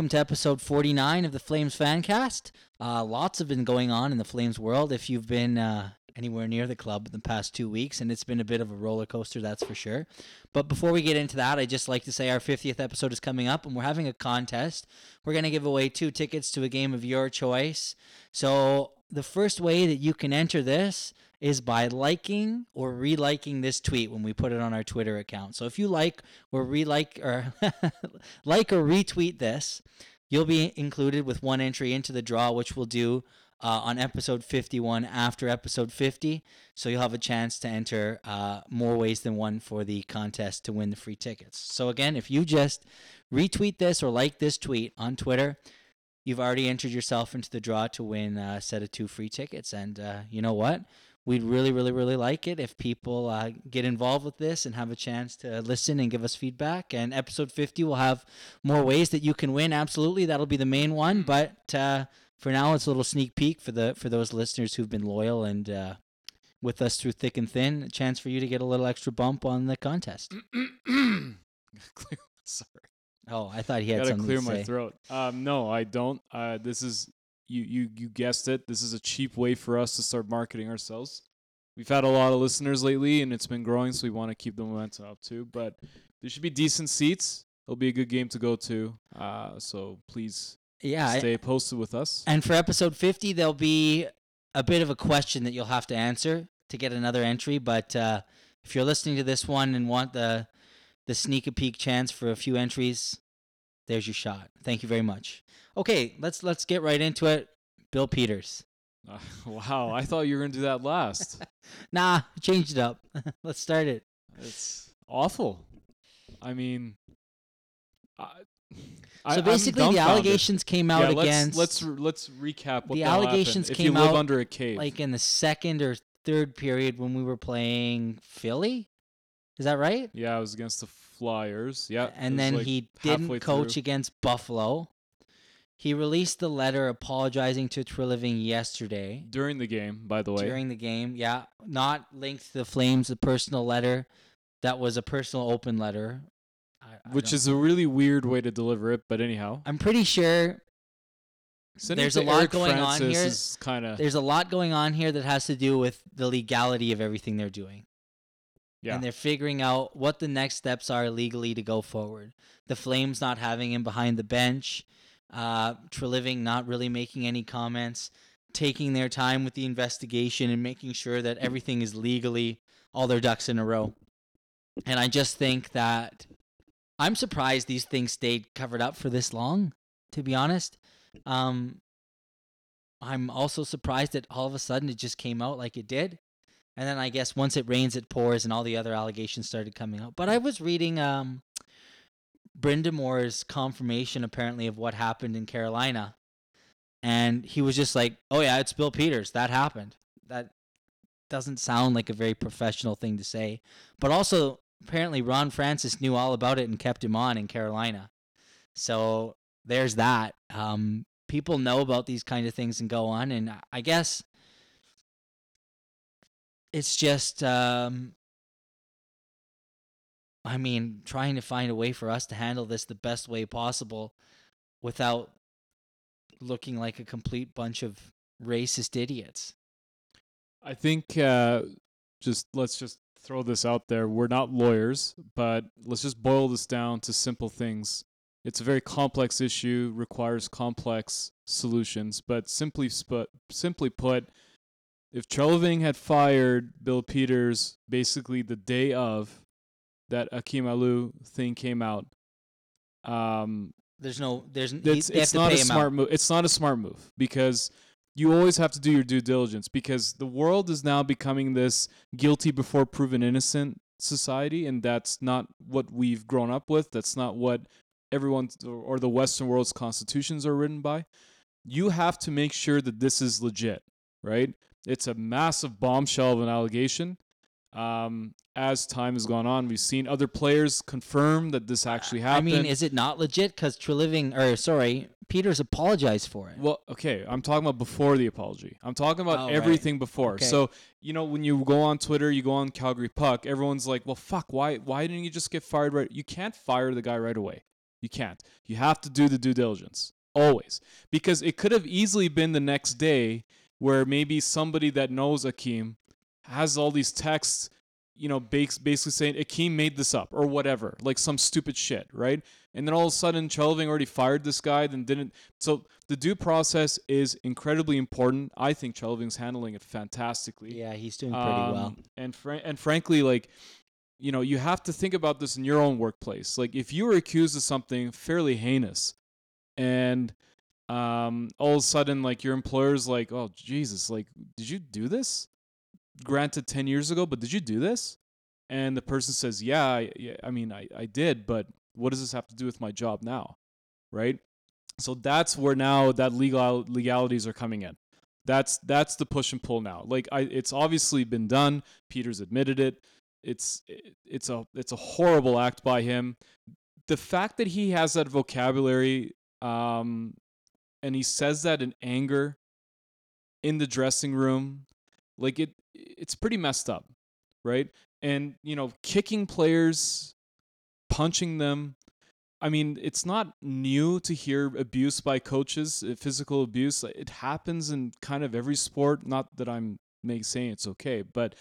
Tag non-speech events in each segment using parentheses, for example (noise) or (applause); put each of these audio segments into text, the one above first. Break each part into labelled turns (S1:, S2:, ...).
S1: Welcome to episode 49 of the Flames Fancast. Uh, lots have been going on in the Flames world if you've been uh, anywhere near the club in the past two weeks, and it's been a bit of a roller coaster, that's for sure. But before we get into that, I'd just like to say our 50th episode is coming up, and we're having a contest. We're going to give away two tickets to a game of your choice. So the first way that you can enter this is by liking or reliking this tweet when we put it on our Twitter account. So if you like or relike or (laughs) like or retweet this, you'll be included with one entry into the draw, which we'll do uh, on episode 51 after episode 50. So you'll have a chance to enter uh, more ways than one for the contest to win the free tickets. So again, if you just retweet this or like this tweet on Twitter, you've already entered yourself into the draw to win a set of two free tickets. And uh, you know what? We'd really, really, really like it if people uh, get involved with this and have a chance to listen and give us feedback. And episode 50 will have more ways that you can win. Absolutely, that'll be the main one. But uh, for now, it's a little sneak peek for the for those listeners who've been loyal and uh, with us through thick and thin. A chance for you to get a little extra bump on the contest. (clears throat)
S2: Sorry.
S1: Oh, I thought he had
S2: Gotta
S1: something
S2: clear
S1: to
S2: my
S1: say.
S2: throat. Um, no, I don't. Uh, this is you, you, you guessed it. This is a cheap way for us to start marketing ourselves. We've had a lot of listeners lately, and it's been growing, so we want to keep the momentum up too. But there should be decent seats. It'll be a good game to go to. Uh, so please
S1: Yeah,
S2: stay posted with us.
S1: And for episode 50, there'll be a bit of a question that you'll have to answer to get another entry. But uh, if you're listening to this one and want the the sneak a peek chance for a few entries, there's your shot. Thank you very much. Okay, let's let's get right into it. Bill Peters.
S2: Uh, (laughs) wow, I thought you were gonna do that last. (laughs)
S1: Nah, change it up. (laughs) let's start it.
S2: It's awful. I mean, I,
S1: So basically, the allegations came out
S2: yeah, let's,
S1: against
S2: let's let's recap what
S1: the
S2: happened.
S1: allegations
S2: If
S1: came
S2: you live
S1: out,
S2: under a cave,
S1: like in the second or third period when we were playing Philly. Is that right?
S2: yeah, it was against the Flyers. Yeah,
S1: and then
S2: like,
S1: he didn't coach
S2: through.
S1: against Buffalo. He released the letter apologizing to Treliving yesterday
S2: during the game. By the way,
S1: during the game. Yeah, not linked to the Flames, a personal letter that was a personal open letter. I, I
S2: which is a really weird way to deliver it. But anyhow,
S1: I'm pretty sure
S2: sending
S1: there's a lot
S2: Eric
S1: going on
S2: Francis
S1: here.
S2: Is kind of
S1: there's a lot going on here that has to do with the legality of everything they're doing.
S2: Yeah.
S1: and they're figuring out what the next steps are legally to go forward. The Flames not having him behind the bench, uh, Treliving not really making any comments, taking their time with the investigation and making sure that everything is legally all their ducks in a row. And I just think that I'm surprised these things stayed covered up for this long, to be honest. Um, I'm also surprised that all of a sudden it just came out like it did. And then I guess once it rains, it pours, and all the other allegations started coming out. But I was reading um, Brind'Amour's confirmation, apparently, of what happened in Carolina. And he was just like, oh, yeah, it's Bill Peters. That happened. That doesn't sound like a very professional thing to say. But also, apparently, Ron Francis knew all about it and kept him on in Carolina. So there's that. Um, people know about these kind of things and go on. And I- I guess it's just um I mean, trying to find a way for us to handle this the best way possible without looking like a complete bunch of racist idiots.
S2: I think uh, just let's just throw this out there. We're not lawyers, but let's just boil this down to simple things. It's a very complex issue, requires complex solutions. But simply sp- simply put, if Treliving had fired Bill Peters basically the day of that Akim Aliu thing came out, um,
S1: There's no there's he,
S2: it's, not a smart move. It's not a smart move because you always have to do your due diligence because the world is now becoming this guilty before proven innocent society, and that's not what we've grown up with. That's not what everyone or the Western world's constitutions are written by. You have to make sure that this is legit, right? It's a massive bombshell of an allegation. Um, as time has gone on, we've seen other players confirm that this actually happened.
S1: I mean, is it not legit cuz Treliving or sorry, Peters apologized for it?
S2: Well, okay, I'm talking about before the apology. I'm talking about
S1: Oh, right.
S2: everything before.
S1: Okay.
S2: So, you know, when you go on Twitter, you go on Calgary Puck, everyone's like, "Well, fuck, why why didn't you just get fired right? You can't fire the guy right away. You can't. You have to do the due diligence always because it could have easily been the next day where maybe somebody that knows Akim has all these texts, you know, basically saying Akim made this up or whatever, like some stupid shit, right? And then all of a sudden, Treliving already fired this guy, then didn't. So the due process is incredibly important. I think Treliving's handling it fantastically.
S1: Yeah, he's doing pretty well.
S2: Um, And fr- and frankly, like you know, you have to think about this in your own workplace. Like if you were accused of something fairly heinous, and um, all of a sudden, like your employer's like, "Oh Jesus, like did you do this?" Granted, ten years ago, but did you do this? And the person says, "Yeah, I, I mean, I, I did, but what does this have to do with my job now?" Right? So that's where now that legal legalities are coming in that's that's the push and pull now like i it's obviously been done peter's admitted it it's it's a it's a horrible act by him the fact that he has that vocabulary um and he says that in anger in the dressing room like it it's pretty messed up right and you know kicking players punching them I mean, it's not new to hear abuse by coaches, uh, physical abuse. It happens in kind of every sport. Not that I'm saying it's okay, but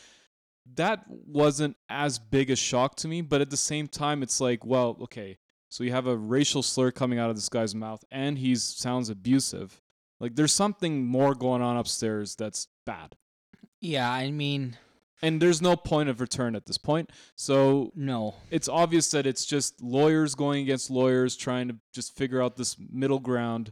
S2: that wasn't as big a shock to me. But at the same time, it's like, well, okay, so you have a racial slur coming out of this guy's mouth, and he sounds abusive. Like there's something more going on upstairs that's bad,
S1: Yeah, I mean,
S2: and there's no point of return at this point. So
S1: no.
S2: it's obvious that it's just lawyers going against lawyers trying to just figure out this middle ground.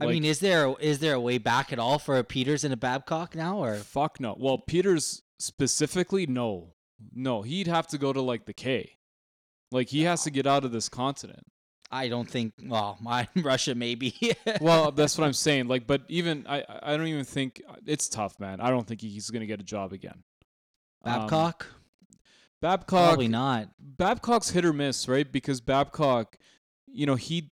S1: I
S2: Like-
S1: mean, is there is there a way back at all for a Peters and a Babcock now, or
S2: Fuck no. Well, Peters specifically, no, no. He'd have to go to like the K. Like he has to get out of this continent.
S1: I don't think. Well, (laughs) my Russia maybe. (laughs)
S2: Well, that's what I'm saying. Like, but even I, I don't even think it's tough, man. I don't think he's gonna get a job again. Um,
S1: Babcock,
S2: Babcock,
S1: probably not.
S2: Babcock's hit or miss, right? Because Babcock, you know, he,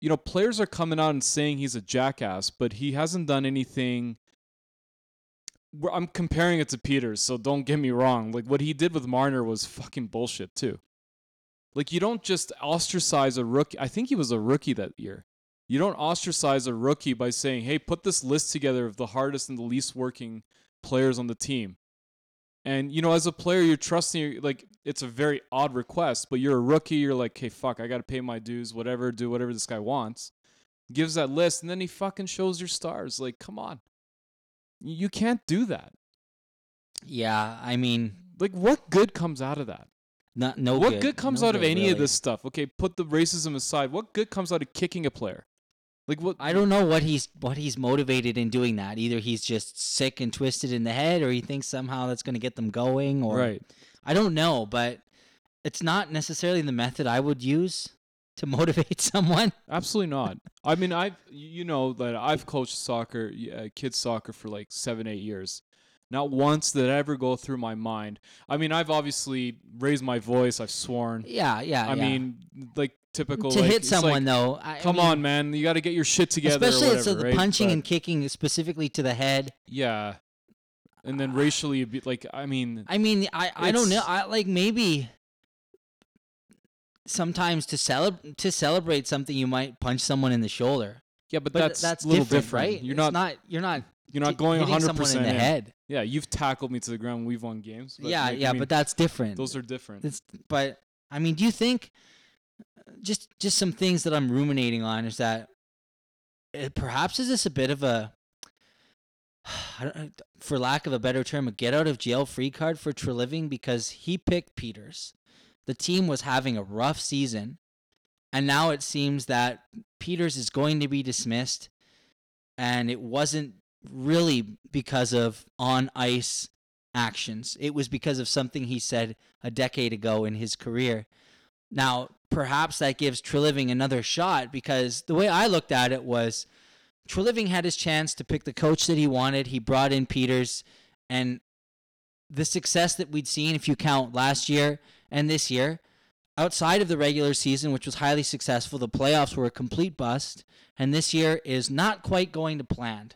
S2: you know, players are coming out and saying he's a jackass, but he hasn't done anything. I'm comparing it to Peters, so don't get me wrong. Like what he did with Marner was fucking bullshit too. Like you don't just ostracize a rookie. I think he was a rookie that year. You don't ostracize a rookie by saying, "Hey, put this list together of the hardest and the least working players on the team." And you know, as a player, you're trusting. Like it's a very odd request, but you're a rookie. You're like, "Hey, fuck, I got to pay my dues. Whatever, do whatever this guy wants." Gives that list, and then he fucking shows your stars. Like, come on, you can't do that.
S1: Yeah, I mean,
S2: Like, what good comes out of that?
S1: Not no.
S2: what
S1: good,
S2: good, comes
S1: No
S2: out of any
S1: really.
S2: of this stuff? Okay, put the racism aside. What good comes out of kicking a player? Like what?
S1: I don't know what he's what he's motivated in doing that. Either he's just sick and twisted in the head, or he thinks somehow that's going to get them going, or
S2: right.
S1: I don't know. But it's not necessarily the method I would use to (laughs) motivate someone.
S2: Absolutely not. I mean, I've you know that I've coached soccer, uh, kids soccer for like seven, eight years. Not once did I ever go through my mind. I mean, I've obviously raised my voice. I've sworn.
S1: Yeah, yeah.
S2: I
S1: yeah.
S2: mean, like typical.
S1: to
S2: like,
S1: hit someone
S2: like,
S1: though. I, I
S2: Come
S1: mean,
S2: on, man! You got to get your shit together.
S1: especially it's uh,
S2: whatever,
S1: the
S2: right?
S1: punching
S2: But-
S1: and kicking specifically to the head.
S2: yeah, and then racially, like I mean,
S1: I mean, I, I don't know. I like maybe sometimes to celebrate to celebrate something, you might punch someone in the shoulder.
S2: yeah, but,
S1: But
S2: that's
S1: that's
S2: a little
S1: different,
S2: different,
S1: right?
S2: You're
S1: It's
S2: not,
S1: not. You're not.
S2: You're not going
S1: hitting
S2: 100
S1: someone
S2: percent
S1: in the head.
S2: Yeah, you've tackled me to the ground. when We've won games. but,
S1: yeah,
S2: like, I
S1: yeah,
S2: mean,
S1: but that's different.
S2: those are different.
S1: It's, but I mean, do you think just just some things that I'm ruminating on is that uh, perhaps is this a bit of a (sighs) I don't, for lack of a better term, a get out of jail free card for Treliving because he picked Peters. The team was having a rough season, and now it seems that Peters is going to be dismissed, and it wasn't really because of on ice actions. It was because of something he said a decade ago in his career. Now, perhaps that gives Treliving another shot because the way I looked at it was Treliving had his chance to pick the coach that he wanted. He brought in Peters, and the success that we'd seen, if you count last year and this year, outside of the regular season, which was highly successful, the playoffs were a complete bust, and this year is not quite going to plan.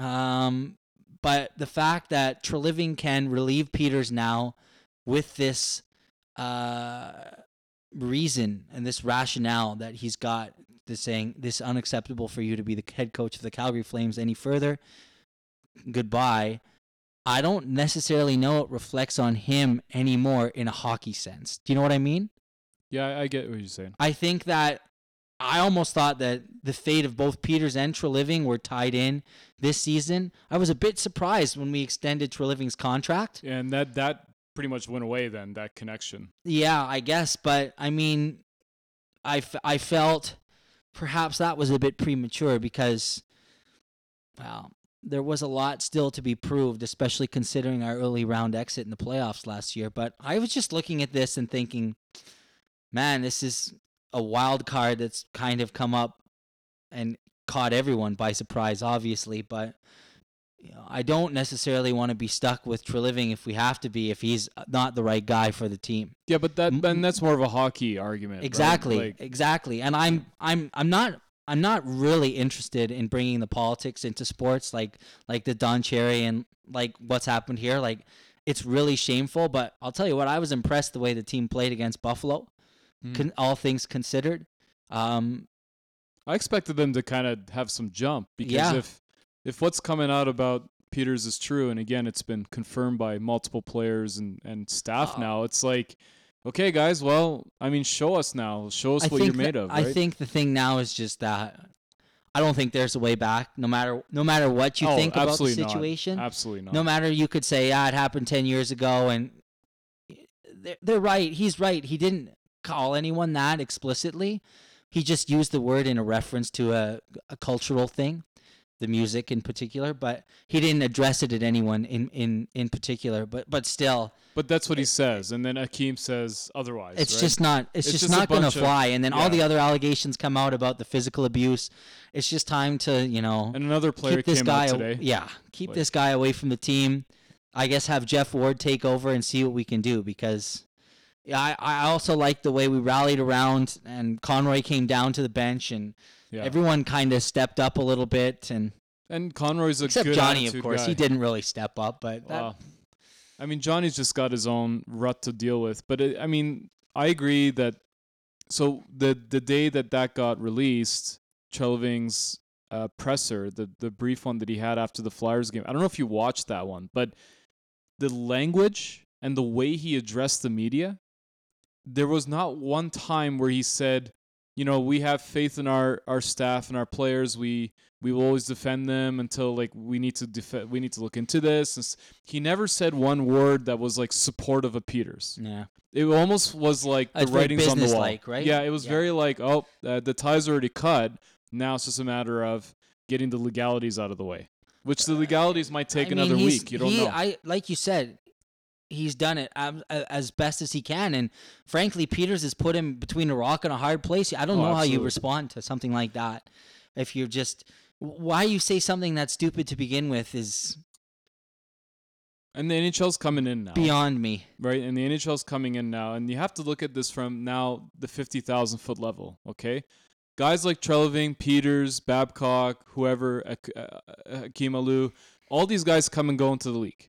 S1: Um, but the fact that Treliving can relieve Peters now with this uh, reason and this rationale that he's got to saying this unacceptable for you to be the head coach of the Calgary Flames any further. Goodbye. I don't necessarily know it reflects on him anymore in a hockey sense. Do you know what I mean?
S2: Yeah, I get what you're saying.
S1: I think that I almost thought that the fate of both Peters and Treliving were tied in this season. I was a bit surprised when we extended Treliving's contract.
S2: And that that pretty much went away then that connection.
S1: Yeah, I guess, but I mean, I, f- I felt perhaps that was a bit premature because, well, there was a lot still to be proved, especially considering our early round exit in the playoffs last year. But I was just looking at this and thinking, man, this is a wild card that's kind of come up and caught everyone by surprise, obviously. But you know, I don't necessarily want to be stuck with Treliving if we have to be, if he's not the right guy for the team.
S2: Yeah, but that and that's more of a hockey argument. right?
S1: Exactly,
S2: Like,
S1: exactly. And I'm I'm I'm not I'm not really interested in bringing the politics into sports like like the Don Cherry and like what's happened here. Like it's really shameful, but I'll tell you what, I was impressed the way the team played against Buffalo.
S2: Hmm.
S1: Con- all things considered. Um
S2: I expected them to kind of have some jump because
S1: Yeah.
S2: if if what's coming out about Peters is true, and again, it's been confirmed by multiple players and and staff
S1: Uh,
S2: now, it's like, okay, guys, well, I mean, show us now, show us
S1: I
S2: what you're made
S1: that-
S2: of, right?
S1: I think the thing now is just that I don't think there's a way back no matter no matter what you
S2: Oh,
S1: think about the
S2: absolutely not.
S1: situation.
S2: Absolutely not.
S1: No matter you could say, yeah, it happened 10 years ago and they're, they're right. He's right. He didn't call anyone that explicitly. He just used the word in a reference to a, a cultural thing, the music in particular, but he didn't address it at anyone in, in, in particular. But but still,
S2: but that's what he says, and then Akim says otherwise.
S1: it's
S2: right?
S1: just not it's,
S2: It's
S1: just,
S2: just
S1: not going to fly. And then all the other allegations come out about the physical abuse. It's just time to you know
S2: and another player
S1: keep this
S2: came
S1: guy
S2: out today.
S1: yeah, keep
S2: Like-
S1: this guy away from the team. I guess have Geoff Ward take over and see what we can do because yeah, I, I also like the way we rallied around and Conroy came down to the bench and
S2: Yeah.
S1: everyone kind of stepped up a little bit and
S2: and Conroy's a
S1: except
S2: good
S1: Johnny of course
S2: guy.
S1: he didn't really step up but that,
S2: Wow. I mean, Johnny's just got his own rut to deal with. But it, I mean, I agree that. So the the day that that got released, Treliving's uh, presser, the the brief one that he had after the Flyers game. I don't know if you watched that one, but the language and the way he addressed the media, there was not one time where he said, you know, we have faith in our our staff and our players. We we will always defend them until like we need to defend. We need to look into this. And he never said one word that was like supportive of Peters.
S1: yeah
S2: It almost was like the writings on the wall.
S1: businesslike, right?
S2: Yeah, it was
S1: Yeah.
S2: very like, oh, uh, the tie's are already cut. Now it's just a matter of getting the legalities out of the way. Which the legalities might take
S1: I
S2: another week. You don't
S1: he,
S2: know.
S1: I like you said, he's done it as, as best as he can, and frankly, Peters has put him between a rock and a hard place. I don't
S2: Oh,
S1: know how you respond to something like that. If you're just why you say something that's stupid to begin with is
S2: and the NHL's coming in now.
S1: beyond me.
S2: right? And the NHL's coming in now, and you have to look at this from now the fifty thousand foot level. Okay, guys like Treliving, Peters, Babcock, whoever, Ak- uh, Aliu, all these guys come and go into the league.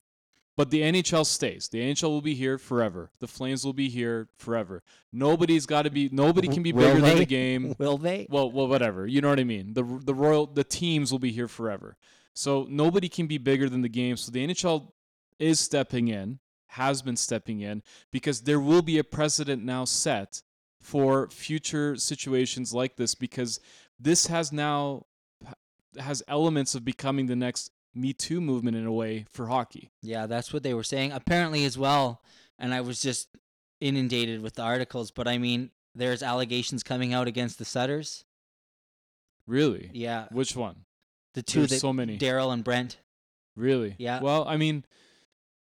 S2: But the NHL stays. The NHL will be here forever. The Flames will be here forever. Nobody's got to be. Nobody can be
S1: Will
S2: bigger than the game. (laughs)
S1: Will they?
S2: Well, well, whatever. You know what I mean. The the royal the teams will be here forever. So nobody can be bigger than the game. So the NHL is stepping in, has been stepping in because there will be a precedent now set for future situations like this because this has now has elements of becoming the next Me Too movement in a way for hockey.
S1: Yeah, that's what they were saying. Apparently, as well, and I was just inundated with the articles. But I mean, there's allegations coming out against the Sutters.
S2: Really?
S1: Yeah,
S2: Which one?
S1: the two
S2: There's
S1: that
S2: so many.
S1: Darryl and Brent.
S2: Really?
S1: Yeah.
S2: Well, I mean,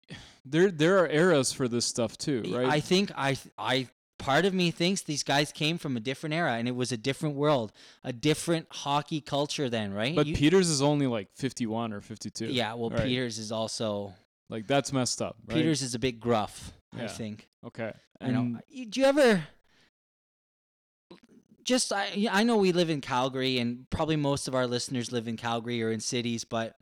S2: (sighs) there there are eras for this stuff too, right?
S1: I think I I part of me thinks these guys came from a different era and it was a different world, a different hockey culture then, right?
S2: But
S1: You-
S2: Peters is only like 51 or 52.
S1: yeah, well,
S2: Right.
S1: Peters is also
S2: Like that's messed up, right?
S1: Peters is a bit gruff. I think.
S2: Okay.
S1: I know.
S2: And
S1: You- Do you ever? Just I I know we live in Calgary and probably most of our listeners live in Calgary or in cities, but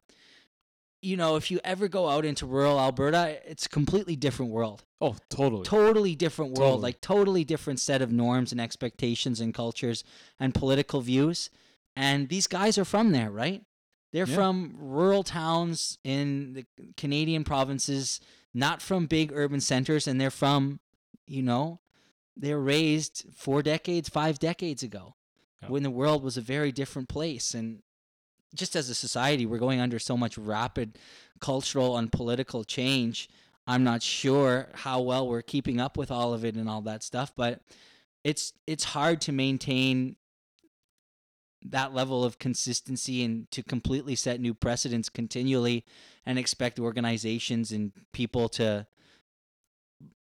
S1: you know, if you ever go out into rural Alberta, it's a completely different world.
S2: Oh, totally.
S1: Totally different world,
S2: Totally.
S1: like totally different set of norms and expectations and cultures and political views. And these guys are from there, right? They're
S2: Yeah.
S1: from rural towns in the Canadian provinces, not from big urban centers, and they're from, you know, they're raised four decades, five decades ago,
S2: Yeah.
S1: when the world was a very different place. And just as a society, we're going under so much rapid cultural and political change. I'm not sure how well we're keeping up with all of it and all that stuff, but it's it's hard to maintain that level of consistency and to completely set new precedents continually and expect organizations and people to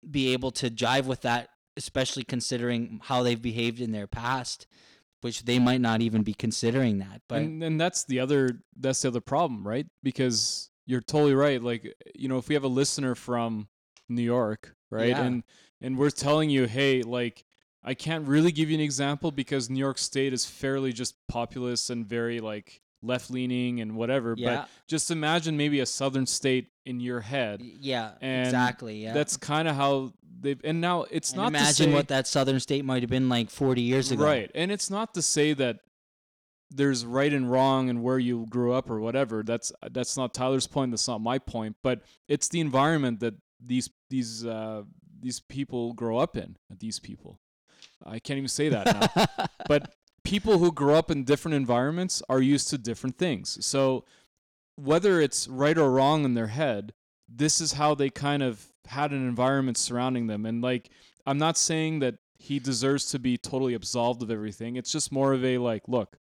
S1: be able to jive with that especially considering how they've behaved in their past which they might not even be considering that but
S2: and, and that's the other that's the other problem, right? Because you're totally right. Like you know, if we have a listener from New York, right,
S1: Yeah.
S2: and and we're telling you, hey, like I can't really give you an example because New York State is fairly just populous and very like left leaning and whatever.
S1: yeah
S2: But just imagine maybe a southern state in your head.
S1: yeah
S2: And
S1: exactly yeah
S2: That's kind of how they've. And now it's
S1: And
S2: not
S1: imagine
S2: to say,
S1: what that southern state might have been like 40 years ago
S2: Right. And it's not to say that there's right and wrong and where you grew up or whatever. That's that's not Tyler's point. That's not my point. But it's the environment that these these uh, these people grow up in. These people, I can't even say that now. (laughs) but people who grow up in different environments are used to different things. So whether it's right or wrong in their head, this is how they kind of had an environment surrounding them. And like, I'm not saying that he deserves to be totally absolved of everything. It's just more of a like, look,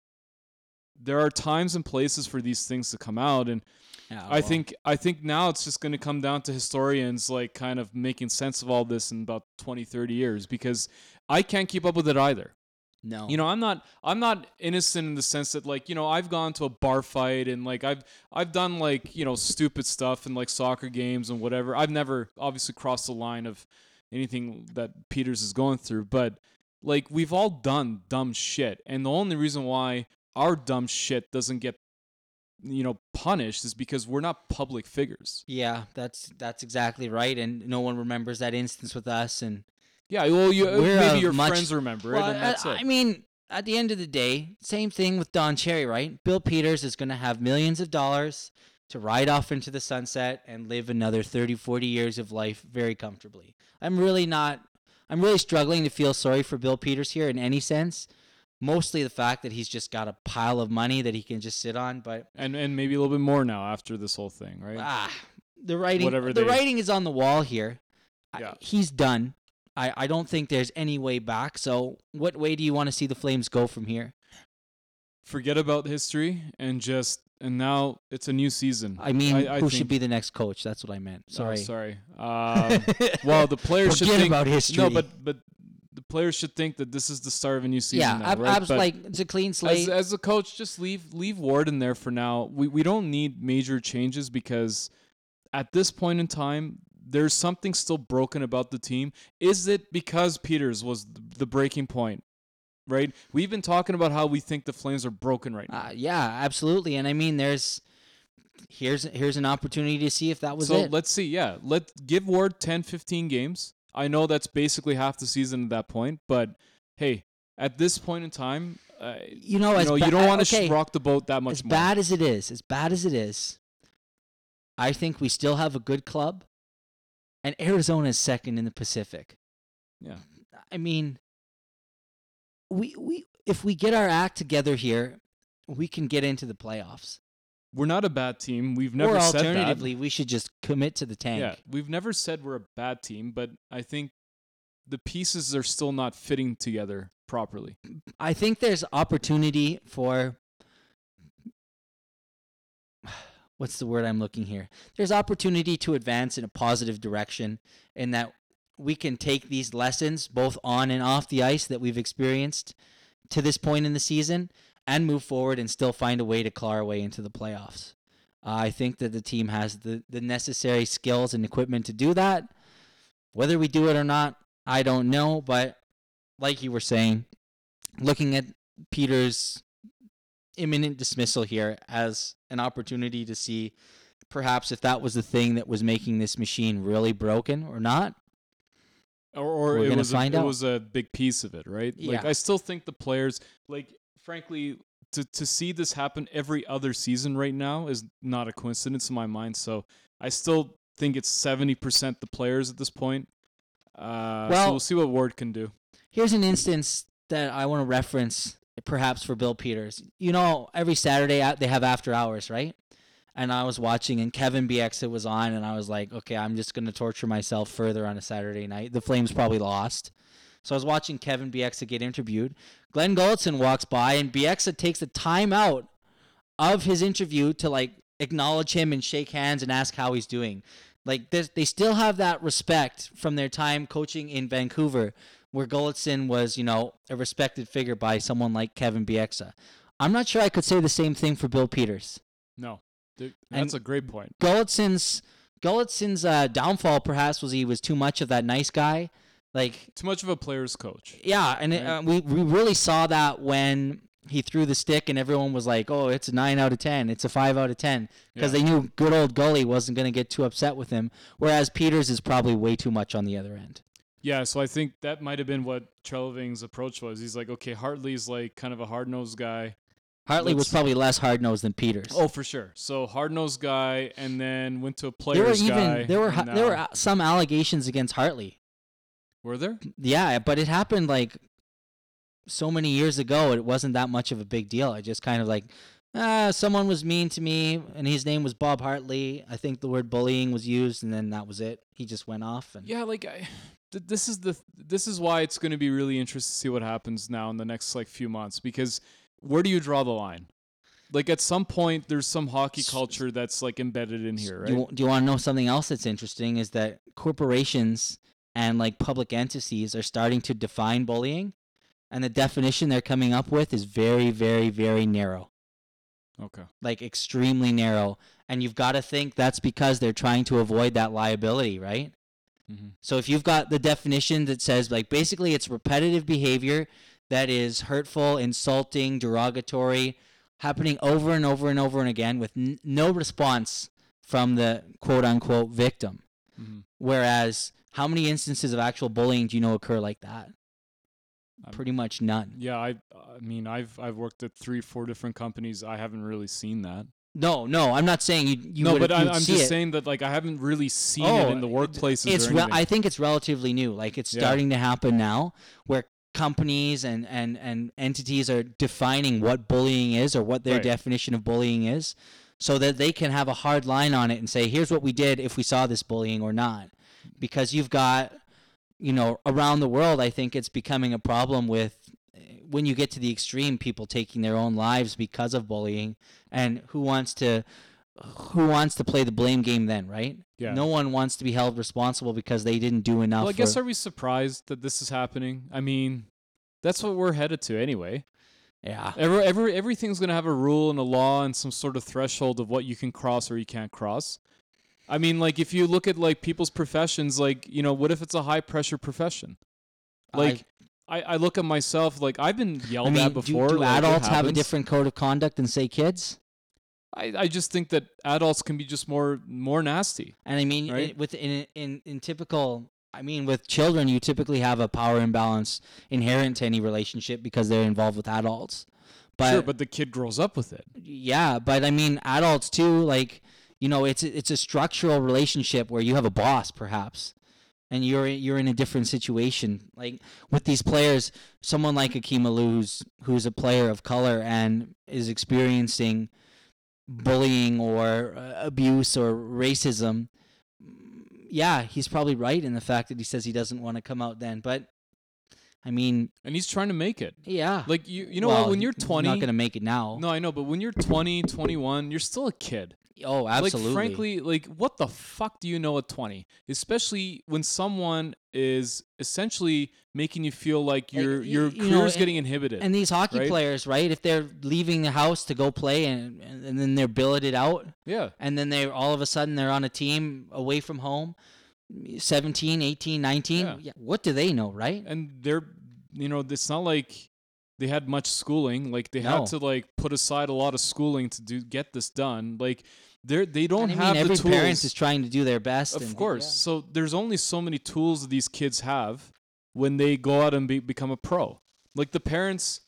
S2: there are times and places for these things to come out and
S1: Yeah,
S2: I
S1: well,
S2: think I think now it's just going to come down to historians like kind of making sense of all this in about 20 30 years because I can't keep up with it either.
S1: No
S2: You know, I'm not I'm not innocent in the sense that like, you know, I've gone to a bar fight and like I've I've done like, you know, stupid stuff in like soccer games and whatever. I've never obviously crossed the line of anything that Peters is going through, but like we've all done dumb shit. And the only reason why our dumb shit doesn't get you know punished is because we're not public figures.
S1: Yeah, that's that's exactly right, and no one remembers that instance with us. And
S2: Yeah, well, you
S1: We're
S2: maybe
S1: a
S2: your
S1: much-
S2: friends remember
S1: well,
S2: it, and that's
S1: I,
S2: it.
S1: I mean, at the end of the day, same thing with Don Cherry, right? Bill Peters is going to have millions of dollars to ride off into the sunset and live another 30, 40 years of life very comfortably. I'm really not. I'm really struggling to feel sorry for Bill Peters here in any sense. Mostly the fact that he's just got a pile of money that he can just sit on, but
S2: and and maybe a little bit more now after this whole thing, right?
S1: ah, the writing
S2: Whatever
S1: the
S2: they-
S1: writing is on the wall here. I-
S2: Yeah.
S1: he's done. I, I don't think there's any way back. So, what way do you want to see the Flames go from here?
S2: forget about history and just and now it's a new season.
S1: I mean,
S2: I- I
S1: who should be the next coach? That's what I meant.
S2: Oh,
S1: Sorry.
S2: sorry. (laughs) Um, well, the players should think
S1: about history.
S2: no, but but the players should think that this is the start of a new season.
S1: yeah,
S2: now,
S1: ab-
S2: right?
S1: abs- like it's a clean
S2: as,
S1: slate.
S2: as a coach, just leave leave Ward in there for now. We we don't need major changes because at this point in time, there's something still broken about the team. Is it because Peters was the, breaking point? Right? We've been talking about how we think the Flames are broken right now.
S1: uh, yeah, absolutely. And I mean, there's here's here's an opportunity to see if that was
S2: so
S1: it.
S2: let's see. Yeah, let give Ward 10, 15 games. I know that's basically half the season at that point, but hey, at this point in time, uh,
S1: you know,
S2: you know,
S1: ba-
S2: you don't want to
S1: okay,
S2: rock the boat that much
S1: as
S2: more.
S1: bad as it is, as bad as it is, I think we still have a good club, and Arizona is second in the Pacific.
S2: Yeah.
S1: I mean, we we if we get our act together here, we can get into the playoffs.
S2: We're not a bad team. We've never
S1: or
S2: said that.
S1: alternatively, we should just commit to the tank.
S2: Yeah, we've never said we're a bad team, but I think the pieces are still not fitting together properly.
S1: I think there's opportunity for what's the word I'm looking here? There's opportunity to advance in a positive direction in that we can take these lessons both on and off the ice that we've experienced to this point in the season and move forward and still find a way to claw our way into the playoffs. Uh, I think that the team has the, the necessary skills and equipment to do that. Whether we do it or not, I don't know. But like you were saying, looking at Peter's imminent dismissal here as an opportunity to see perhaps if that was the thing that was making this machine really broken or not.
S2: or, or
S1: We're
S2: it was
S1: find
S2: a,
S1: out.
S2: it was a big piece of it, right?
S1: Yeah.
S2: Like I still think the players, like frankly, to to see this happen every other season right now is not a coincidence in my mind. So I still think it's seventy percent the players at this point. Uh, so
S1: Well-
S2: we'll see what Ward can do.
S1: Here's an instance that I want to reference, perhaps for Bill Peters. You know, every Saturday uh, they have after hours, right? And I was watching, and Kevin Bieksa was on, and I was like, okay, I'm just to torture myself further on a Saturday night. The Flames probably lost. So I was watching Kevin Bieksa get interviewed. Glen Gulutzan walks by, and Bieksa takes the time out of his interview to like acknowledge him and shake hands and ask how he's doing. Like they still have that respect from their time coaching in Vancouver, where Gulutzan was, you know, a respected figure by someone like Kevin Bieksa. I'm not sure I could say the same thing for Bill Peters.
S2: No, Th-
S1: And-
S2: that's a great point.
S1: Gulutzan's Gulutzan's uh, downfall perhaps was he was too much of that nice guy. Like
S2: Too much of a player's coach.
S1: yeah, and it, uh, we we really saw that when he threw the stick and everyone was like, "Oh, it's a 9 out of 10. It's a 5 out of 10." Because
S2: Yeah.
S1: they knew good old Gully wasn't going to get too upset with him, whereas Peters is probably way too much on the other end.
S2: Yeah, so I think that might have been what Treliving's approach was. He's like, okay, Hartley's like kind of a hard nosed guy.
S1: Hartley was
S2: Let's-
S1: probably less hard-nosed than Peters.
S2: Oh, for sure. So hard nosed guy, and then went to a
S1: there were
S2: player's
S1: even
S2: guy.
S1: there were
S2: and
S1: there were some allegations against Hartley.
S2: were there?
S1: Yeah, but it happened like so many years ago. It wasn't that much of a big deal. I just kind of like, ah, someone was mean to me, and his name was Bob Hartley. I think the word bullying was used, and then that was it. He just went off. And
S2: Yeah, like I, this is the this is why it's going to be really interesting to see what happens now in the next like few months because where do you draw the line? Like at some point, there's some hockey culture that's like embedded in here,
S1: do,
S2: right?
S1: you, do you want to know something else that's interesting? Is that corporations and like public entities are starting to define bullying, and the definition they're coming up with is very, very, very narrow.
S2: Okay.
S1: like extremely narrow and you've got to think that's because they're trying to avoid that liability right
S2: Mm-hmm.
S1: so if you've got the definition that says like basically it's repetitive behavior that is hurtful insulting derogatory happening over and over and over and again with n- no response from the quote unquote victim
S2: Mm-hmm.
S1: whereas how many instances of actual bullying do you know occur like that
S2: Um,
S1: pretty much none
S2: Yeah, I I mean I've I've worked at three four different companies. I haven't really seen that.
S1: No no i'm not saying you you
S2: no, but I,
S1: see
S2: just
S1: it.
S2: saying that like I haven't really seen it oh, in the
S1: Oh,
S2: workplaces
S1: it's
S2: or
S1: re- I think it's relatively new. Like it's
S2: Yeah.
S1: starting to happen now, where companies and and and entities are defining what bullying is or what their
S2: Right.
S1: definition of bullying is, so that they can have a hard line on it and say, "Here's what we did if we saw this bullying or not." Because you've got, you know, around the world, I think it's becoming a problem with when you get to the extreme, people taking their own lives because of bullying, and who wants to. Who wants to play the blame game then, right?
S2: yeah.
S1: No one wants to be held responsible because they didn't do enough.
S2: Well, I guess
S1: for-
S2: are we surprised that this is happening? I mean, that's what we're headed to anyway.
S1: yeah.
S2: Every, every everything's gonna have a rule and a law and some sort of threshold of what you can cross or you can't cross. I mean, like if you look at like people's professions, like you know, what if it's a high pressure profession? Like I, I look at myself, like I've been yelled
S1: I mean,
S2: at
S1: do,
S2: before.
S1: do
S2: like,
S1: adults have a different code of conduct than say kids?
S2: I, I just think that adults can be just more more nasty.
S1: And I mean,
S2: Right.
S1: in, with in, in in typical, I mean, with children, you typically have a power imbalance inherent to any relationship because they're involved with adults. But,
S2: sure, but the kid grows up with it.
S1: yeah, but I mean, adults too. Like, you know, it's it's a structural relationship where you have a boss, perhaps, and you're you're in a different situation. Like with these players, someone like Akim Aliu, who's who's a player of color and is experiencing bullying or uh, abuse or racism. Yeah, he's probably right in the fact that he says he doesn't want to come out then. But I mean,
S2: And he's trying to make it.
S1: yeah.
S2: Like you you know
S1: Well,
S2: what, when you're
S1: he's
S2: 20
S1: not gonna make it now.
S2: No, I know, but when you're 20, 21, you're still a kid.
S1: Oh, absolutely.
S2: Like frankly, like what the fuck do you know at 20? Especially when someone is essentially making you feel like
S1: Like,
S2: your
S1: y-
S2: your
S1: you know,
S2: career's
S1: and-
S2: getting inhibited.
S1: And these hockey
S2: right?
S1: players, right? If they're leaving the house to go play and and then they're billeted out,
S2: yeah.
S1: and then they all of a sudden they're on a team away from home, 17, 18, 19,
S2: Yeah.
S1: yeah, what do they know, right?
S2: And they're you know, it's not like they had much schooling. Like they
S1: No.
S2: had to like put aside a lot of schooling to do get this done. Like They're they don't
S1: And I
S2: have
S1: mean, every
S2: the tools.
S1: parent is trying to do their best.
S2: of course.
S1: yeah.
S2: So there's only so many tools these kids have when they go out and be, become a pro. Like the parents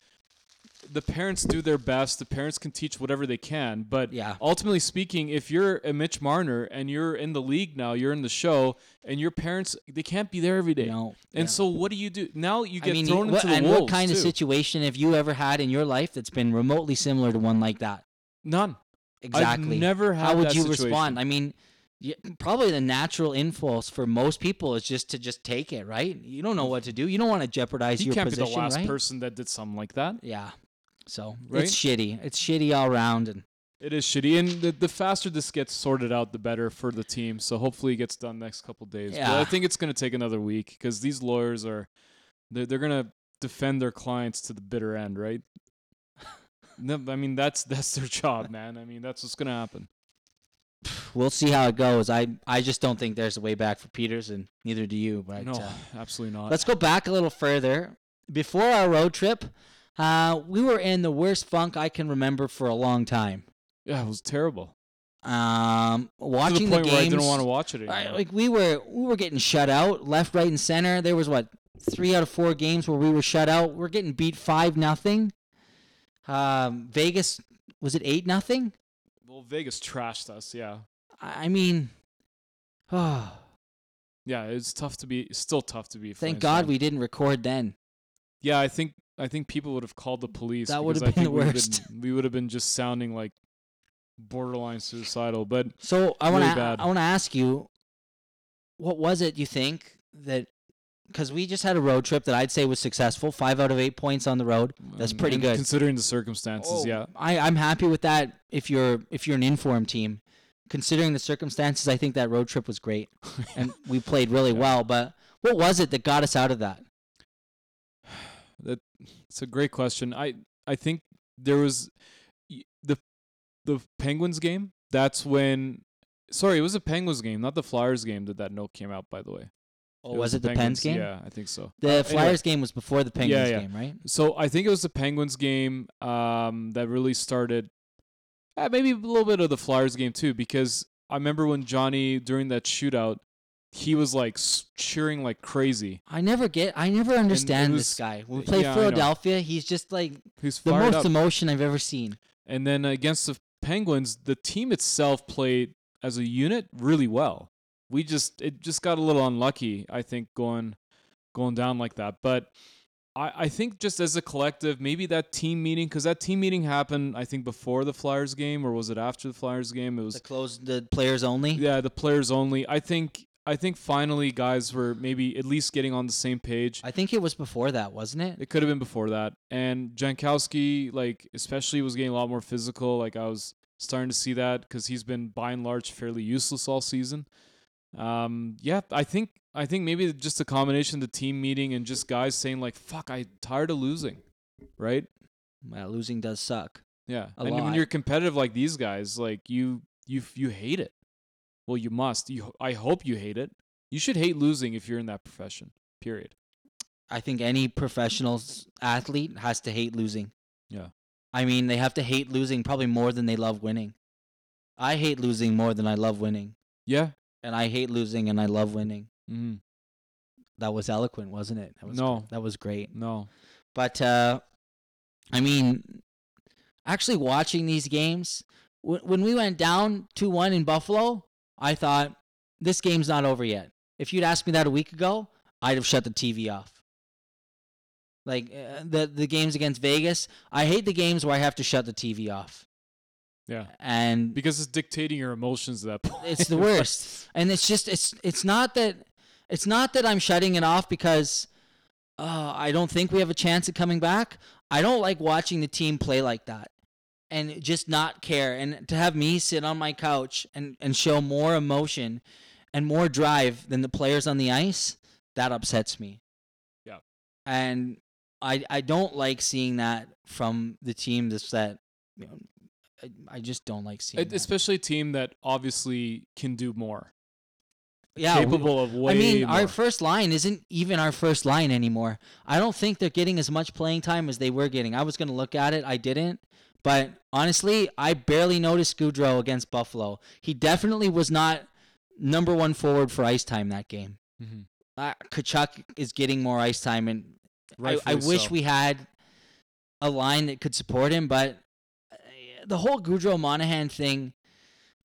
S2: the parents do their best. The parents can teach whatever they can, but
S1: Yeah.
S2: ultimately speaking, if you're a Mitch Marner and you're in the league now, you're in the show, and your parents they can't be there every day.
S1: No.
S2: And
S1: yeah.
S2: so what do you do? Now you
S1: I
S2: get
S1: mean,
S2: thrown
S1: what,
S2: into the
S1: and
S2: wolves
S1: what kind of situation have you ever had in your life that's been remotely similar to one like that?
S2: None.
S1: Exactly.
S2: I've never had
S1: How would you
S2: situation.
S1: respond? I mean, y probably the natural impulse for most people is just to just take it, right? You don't know what to do. You don't want to jeopardize
S2: He
S1: your
S2: can't be the last
S1: right?
S2: person that did something like that.
S1: Yeah. So
S2: Right?
S1: it's shitty. It's shitty all around, and
S2: It is shitty, and the, the faster this gets sorted out, the better for the team. So hopefully it gets done next couple days. But
S1: Yeah.
S2: I think it's going to take another week because these lawyers are they're, they're going to defend their clients to the bitter end, right? (laughs) no, I mean that's that's their job, man. I mean that's what's going to happen.
S1: we'll see how it goes. I I just don't think there's a way back for Peters, and neither do you. But
S2: no,
S1: uh,
S2: absolutely not.
S1: let's go back a little further. Before our road trip, uh, we were in the worst funk I can remember for a long time.
S2: yeah, it was terrible.
S1: Um,
S2: To
S1: watching
S2: the point
S1: games.
S2: where I didn't want to watch it anymore.
S1: like we were we were getting shut out left, right, and center. There was what three out of four games where we were shut out. We're getting beat five nothing. Um, Vegas was it eight nothing?
S2: well, Vegas trashed us. Yeah,
S1: I I mean, oh, (sighs)
S2: yeah, it's tough to be. Still tough to be.
S1: thank God
S2: fan.
S1: we didn't record then.
S2: Yeah, I think I think people would have called the police.
S1: That would have
S2: I
S1: been
S2: think
S1: the worst.
S2: Been, we would have been just sounding like borderline suicidal. But
S1: So I want to
S2: bad.
S1: I want to ask you, what was it you think that? Because we just had a road trip that I'd say was successful. Five out of eight points on the road. That's
S2: um,
S1: pretty
S2: and
S1: good.
S2: considering the circumstances.
S1: Oh,
S2: Yeah,
S1: I, I'm happy with that. If you're if you're an informed team, considering the circumstances, I think that road trip was great, and (laughs) we played really
S2: Yeah.
S1: well. But what was it that got us out of that?
S2: It's a great question. I I think there was the the Penguins game. That's when. Sorry, it was a Penguins game, not the Flyers game. That that note came out. By the way,
S1: Oh, was, it the Pens game?
S2: Yeah, I think so.
S1: The
S2: Uh, anyway.
S1: Flyers game was before the Penguins
S2: yeah.
S1: game, right?
S2: So I think it was the Penguins game um, that really started. Uh, maybe a little bit of the Flyers game too, because I remember when Johnny during that shootout, he was like cheering like crazy.
S1: I never get. I never understand this guy. When we play
S2: yeah,
S1: Philadelphia, he's just like
S2: He's
S1: the most
S2: up.
S1: emotion I've ever seen.
S2: and then against the Penguins, the team itself played as a unit really well. We just it just got a little unlucky, I think, going going down like that. But I, I think just as a collective, maybe that team meeting because that team meeting happened, I think, before the Flyers game or was it after the Flyers game? It
S1: The
S2: was
S1: close, the players only.
S2: yeah, the players only. I think I think finally guys were maybe at least getting on the same page.
S1: I think it was before that, wasn't it?
S2: It could have been before that. And Jankowski, like, especially was getting a lot more physical. Like, I was starting to see that because he's been by and large fairly useless all season. Um, yeah, I think I think maybe just a combination of the team meeting and just guys saying like, "Fuck, I tired of losing," right?
S1: Well, losing does suck.
S2: Yeah,
S1: A
S2: and when you're competitive like these guys, like you, you, you hate it. Well, you must. You, I hope you hate it. You should hate losing if you're in that profession. Period.
S1: I think any professional athlete has to hate losing.
S2: Yeah.
S1: I mean, they have to hate losing probably more than they love winning. I hate losing more than I love winning.
S2: Yeah.
S1: And I hate losing and I love winning.
S2: Mm-hmm.
S1: That was eloquent, wasn't it? That was
S2: No.
S1: that was great.
S2: No.
S1: But uh I mean, actually watching these games, when we went down 2-1 in Buffalo, I thought this game's not over yet. If you'd asked me that a week ago, I'd have shut the TV off. Like uh, the the games against Vegas, I hate the games where I have to shut the TV off.
S2: Yeah.
S1: And
S2: Because it's dictating your emotions at that point.
S1: it's the worst. (laughs) and it's just it's it's not that it's not that I'm shutting it off because uh, I don't think we have a chance at coming back. I don't like watching the team play like that and just not care. And to have me sit on my couch and, and show more emotion and more drive than the players on the ice, that upsets me.
S2: Yeah.
S1: And I I don't like seeing that from the team that's that you know, I, I just don't like seeing
S2: It- especially a team that obviously can do more.
S1: yeah, we-
S2: capable of way
S1: I mean,
S2: more.
S1: our first line isn't even our first line anymore. I don't think they're getting as much playing time as they were getting. I was going to look at it, I didn't. But honestly, I barely noticed Gaudreau against Buffalo. He definitely was not number one forward for ice time that game.
S2: Mhm.
S1: Uh, Tkachuk is getting more ice time, and I, I wish
S2: so.
S1: we had a line that could support him. But uh, the whole Gaudreau Monahan thing,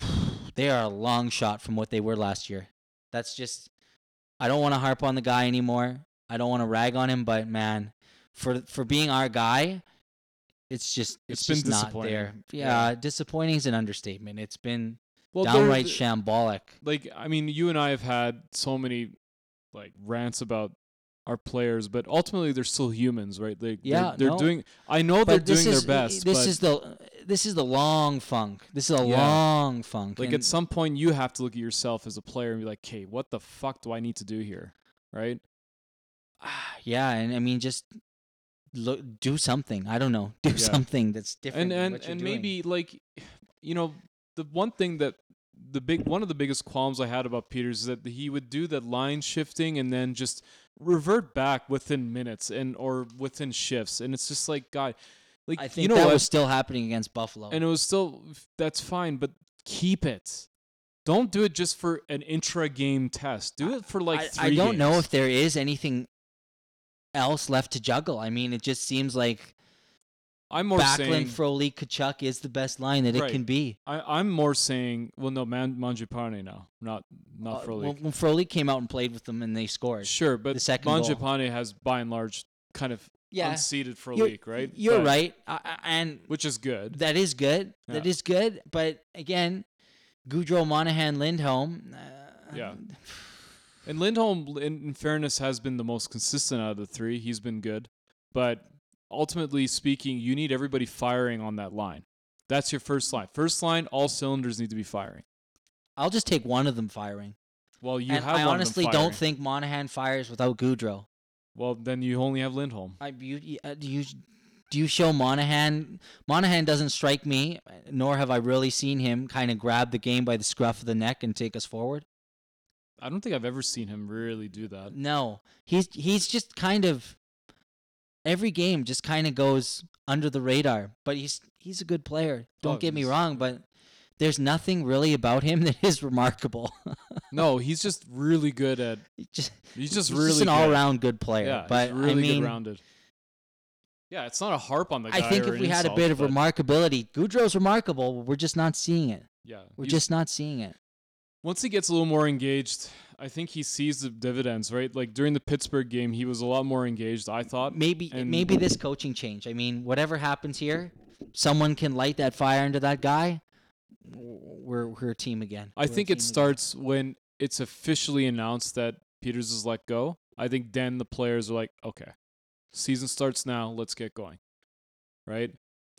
S1: (sighs) they are a long shot from what they were last year. That's just, I don't want to harp on the guy anymore. I don't want to rag on him, but man, for for being our guy, it's just it's,
S2: It's been
S1: just not
S2: disappointing.
S1: there.
S2: Yeah.
S1: Yeah, disappointing is an understatement. It's been
S2: well,
S1: downright shambolic.
S2: like I mean, you and I have had so many like rants about our players, but ultimately they're still humans, right? They
S1: Yeah,
S2: they're, they're
S1: no.
S2: doing. I know they're doing
S1: is
S2: their best.
S1: This
S2: but
S1: is the this is the long funk. This is a
S2: Yeah.
S1: long funk.
S2: like
S1: and-
S2: at some point you have to look at yourself as a player and be like, "Okay, what the fuck do I need to do here?" Right?
S1: Ah, yeah, and I mean just look, do something. I don't know, (laughs) do
S2: Yeah.
S1: something that's different.
S2: and and and
S1: doing.
S2: maybe like you know the one thing that the big one of the biggest qualms I had about Peters is that he would do that line shifting and then just revert back within minutes and or within shifts and it's just like God like
S1: I think
S2: you know
S1: that
S2: what
S1: was still happening against Buffalo.
S2: and it was still that's fine but keep it don't do it just for an intra game test do it for like
S1: I,
S2: three
S1: I don't know if there is anything else left to juggle. I mean, it just seems like
S2: I'm more
S1: Backlund,
S2: saying
S1: Froley, Tkachuk is the best line that
S2: Right.
S1: it can be.
S2: I, I'm more saying well no Man Mangiapane now not not
S1: Uh,
S2: Frolik.
S1: when, when Froley came out and played with them and they scored.
S2: Sure, but
S1: the second goal.
S2: Mangiapane has by and large kind of
S1: Yeah,
S2: unseated
S1: you're,
S2: right?
S1: You're
S2: But-
S1: right, I, and
S2: Which is good.
S1: that is good. That
S2: Yeah.
S1: is good. But again, Gaudreau, Monahan, Lindholm. Uh,
S2: Yeah. And Lindholm, in, in fairness, has been the most consistent out of the three. He's been good. But ultimately speaking, you need everybody firing on that line. That's your first line. First line, all cylinders need to be firing.
S1: I'll just take one of them firing.
S2: Well, you
S1: and
S2: have
S1: I
S2: one of them
S1: honestly don't think Monahan fires without Gaudreau.
S2: Well, then you only have Lindholm.
S1: I you- uh, do you do you show Monahan? Monahan doesn't strike me, nor have I really seen him kind of grab the game by the scruff of the neck and take us forward.
S2: I don't think I've ever seen him really do that.
S1: No, he's he's just kind of every game just kind of goes under the radar. But he's he's a good player. Don't
S2: Oh,
S1: get me wrong, but there's nothing really about him (laughs) that is remarkable. (laughs)
S2: No, he's just really good at.
S1: Just,
S2: He's just
S1: he's
S2: really
S1: just an all-around good player.
S2: Yeah,
S1: but
S2: really
S1: I mean,
S2: rounded. Yeah, it's not a harp on the guy.
S1: I think if we had a bit of remarkability, Gaudreau's remarkable. We're just not seeing it.
S2: yeah,
S1: We're just not seeing it.
S2: Once he gets a little more engaged, I think he sees the dividends. Right, like during the Pittsburgh game, he was a lot more engaged. I thought.
S1: Maybe
S2: and-
S1: maybe this coaching change. I mean, whatever happens here, someone can light that fire into that guy. We're we're a team again.
S2: I
S1: We're
S2: think it
S1: again.
S2: starts when it's officially announced that Peters is let go. I think then the players are like, okay, season starts now. Let's get going. Right.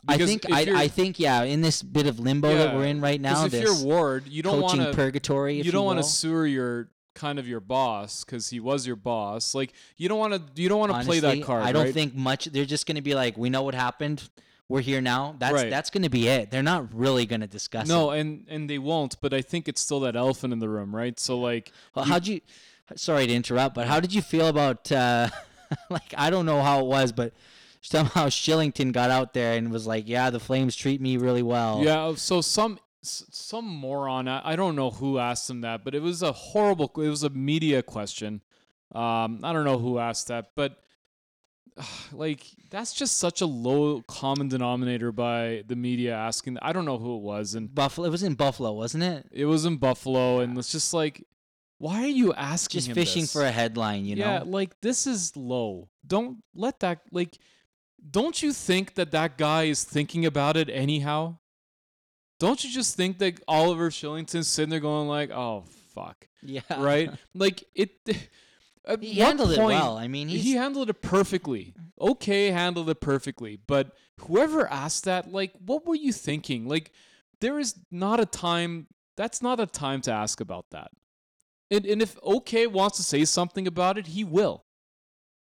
S1: I think I, I think yeah. In this bit of limbo that we're in right now,
S2: if
S1: this
S2: you're Ward, you don't want to
S1: purgatory.
S2: You don't
S1: want
S2: want to sewer your kind of your boss because he was your boss. Like you don't want to you don't want to play that card.
S1: I don't
S2: right?
S1: think much. They're just going to be like, we know what happened. We're here now. That's
S2: Right.
S1: that's going to be it. They're not really going to discuss
S2: No,
S1: it.
S2: and and they won't. But I think it's still that elephant in the room, right? So like,
S1: Well,
S2: you-
S1: how'd you? Sorry to interrupt, but how did you feel about? Uh, (laughs) like I don't know how it was, but somehow (laughs) Kylington got out there and was like, "Yeah, the Flames treat me really well."
S2: yeah. So some some moron. I, don't know who asked him that, but it was a horrible. It was a media question. Um, I don't know who asked that, but (sighs) like that's just such a low common denominator by the media asking. I don't know who it was, and
S1: Buffalo. It was in Buffalo, wasn't it?
S2: it was in Buffalo, and it's just like, why are you asking?
S1: Just fishing
S2: this?
S1: for a headline, you know?
S2: yeah, like this is low. Don't let that like. Don't you think that that guy is thinking about it anyhow? Don't you just think that Oliver Kylington's sitting there going like, "Oh fuck,"
S1: Yeah.
S2: right? (laughs) like it. (laughs)
S1: He handled it well. I mean,
S2: he handled it perfectly. Okay, handled it perfectly. But whoever asked that, like, what were you thinking? Like, there is not a time. That's not a time to ask about that. And and if OK wants to say something about it, he will.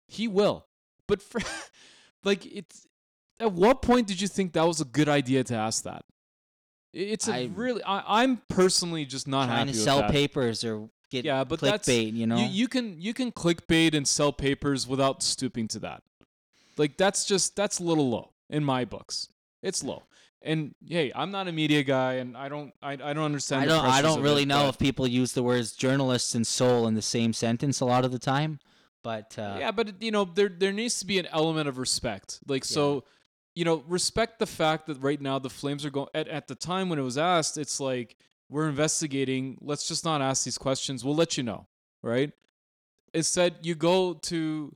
S2: He will. But (laughs) for, like, it's at what point did you think that was a good idea to ask that? It's a
S1: I-
S2: really. I, I'm personally just not
S1: trying
S2: happy
S1: to sell
S2: that.
S1: papers or get
S2: Yeah, but that's-
S1: clickbait. You know,
S2: You, you can you can clickbait and sell papers without stooping to that. Like that's just that's a little low in my books. It's low. And hey, I'm not a media guy, and I don't I, I don't understand.
S1: I don't. I don't really
S2: it,
S1: know if people use the words journalists and soul in the same sentence a lot of the time. But uh,
S2: yeah, but you know, there there needs to be an element of respect. Like so, you know, respect the fact that right now the Flames are going. At at the time when it was asked, it's like we're investigating. Let's just not ask these questions. We'll let you know, right? Instead, you go to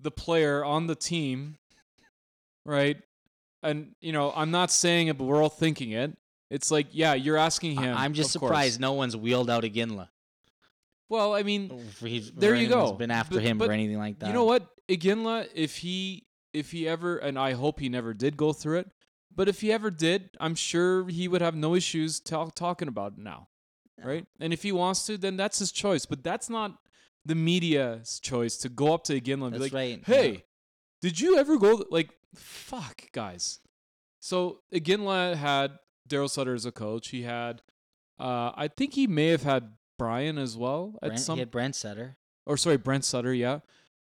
S2: the player on the team, right? And you know, I'm not saying it, but we're all thinking it. It's like, yeah, you're asking him.
S1: I'm just
S2: of course.
S1: surprised no one's wheeled out Iginla.
S2: Well, I mean,
S1: He's,
S2: There you go.
S1: Been after
S2: But-
S1: him
S2: but
S1: or anything like that.
S2: You know what, Iginla, if he if he ever, and I hope he never did go through it, but if he ever did, I'm sure he would have no issues talk, talking about it now, right? And if he wants to, then that's his choice. But that's not the media's choice to go up to Iginla and
S1: That's
S2: be like,
S1: right.
S2: "Hey, did you ever go?" Like, fuck, guys. So Iginla had Darryl Sutter as a coach. He had, uh, I think he may have had Brian as well at
S1: Brent,
S2: some
S1: he had Brent Sutter.
S2: or sorry, Brent Sutter, yeah.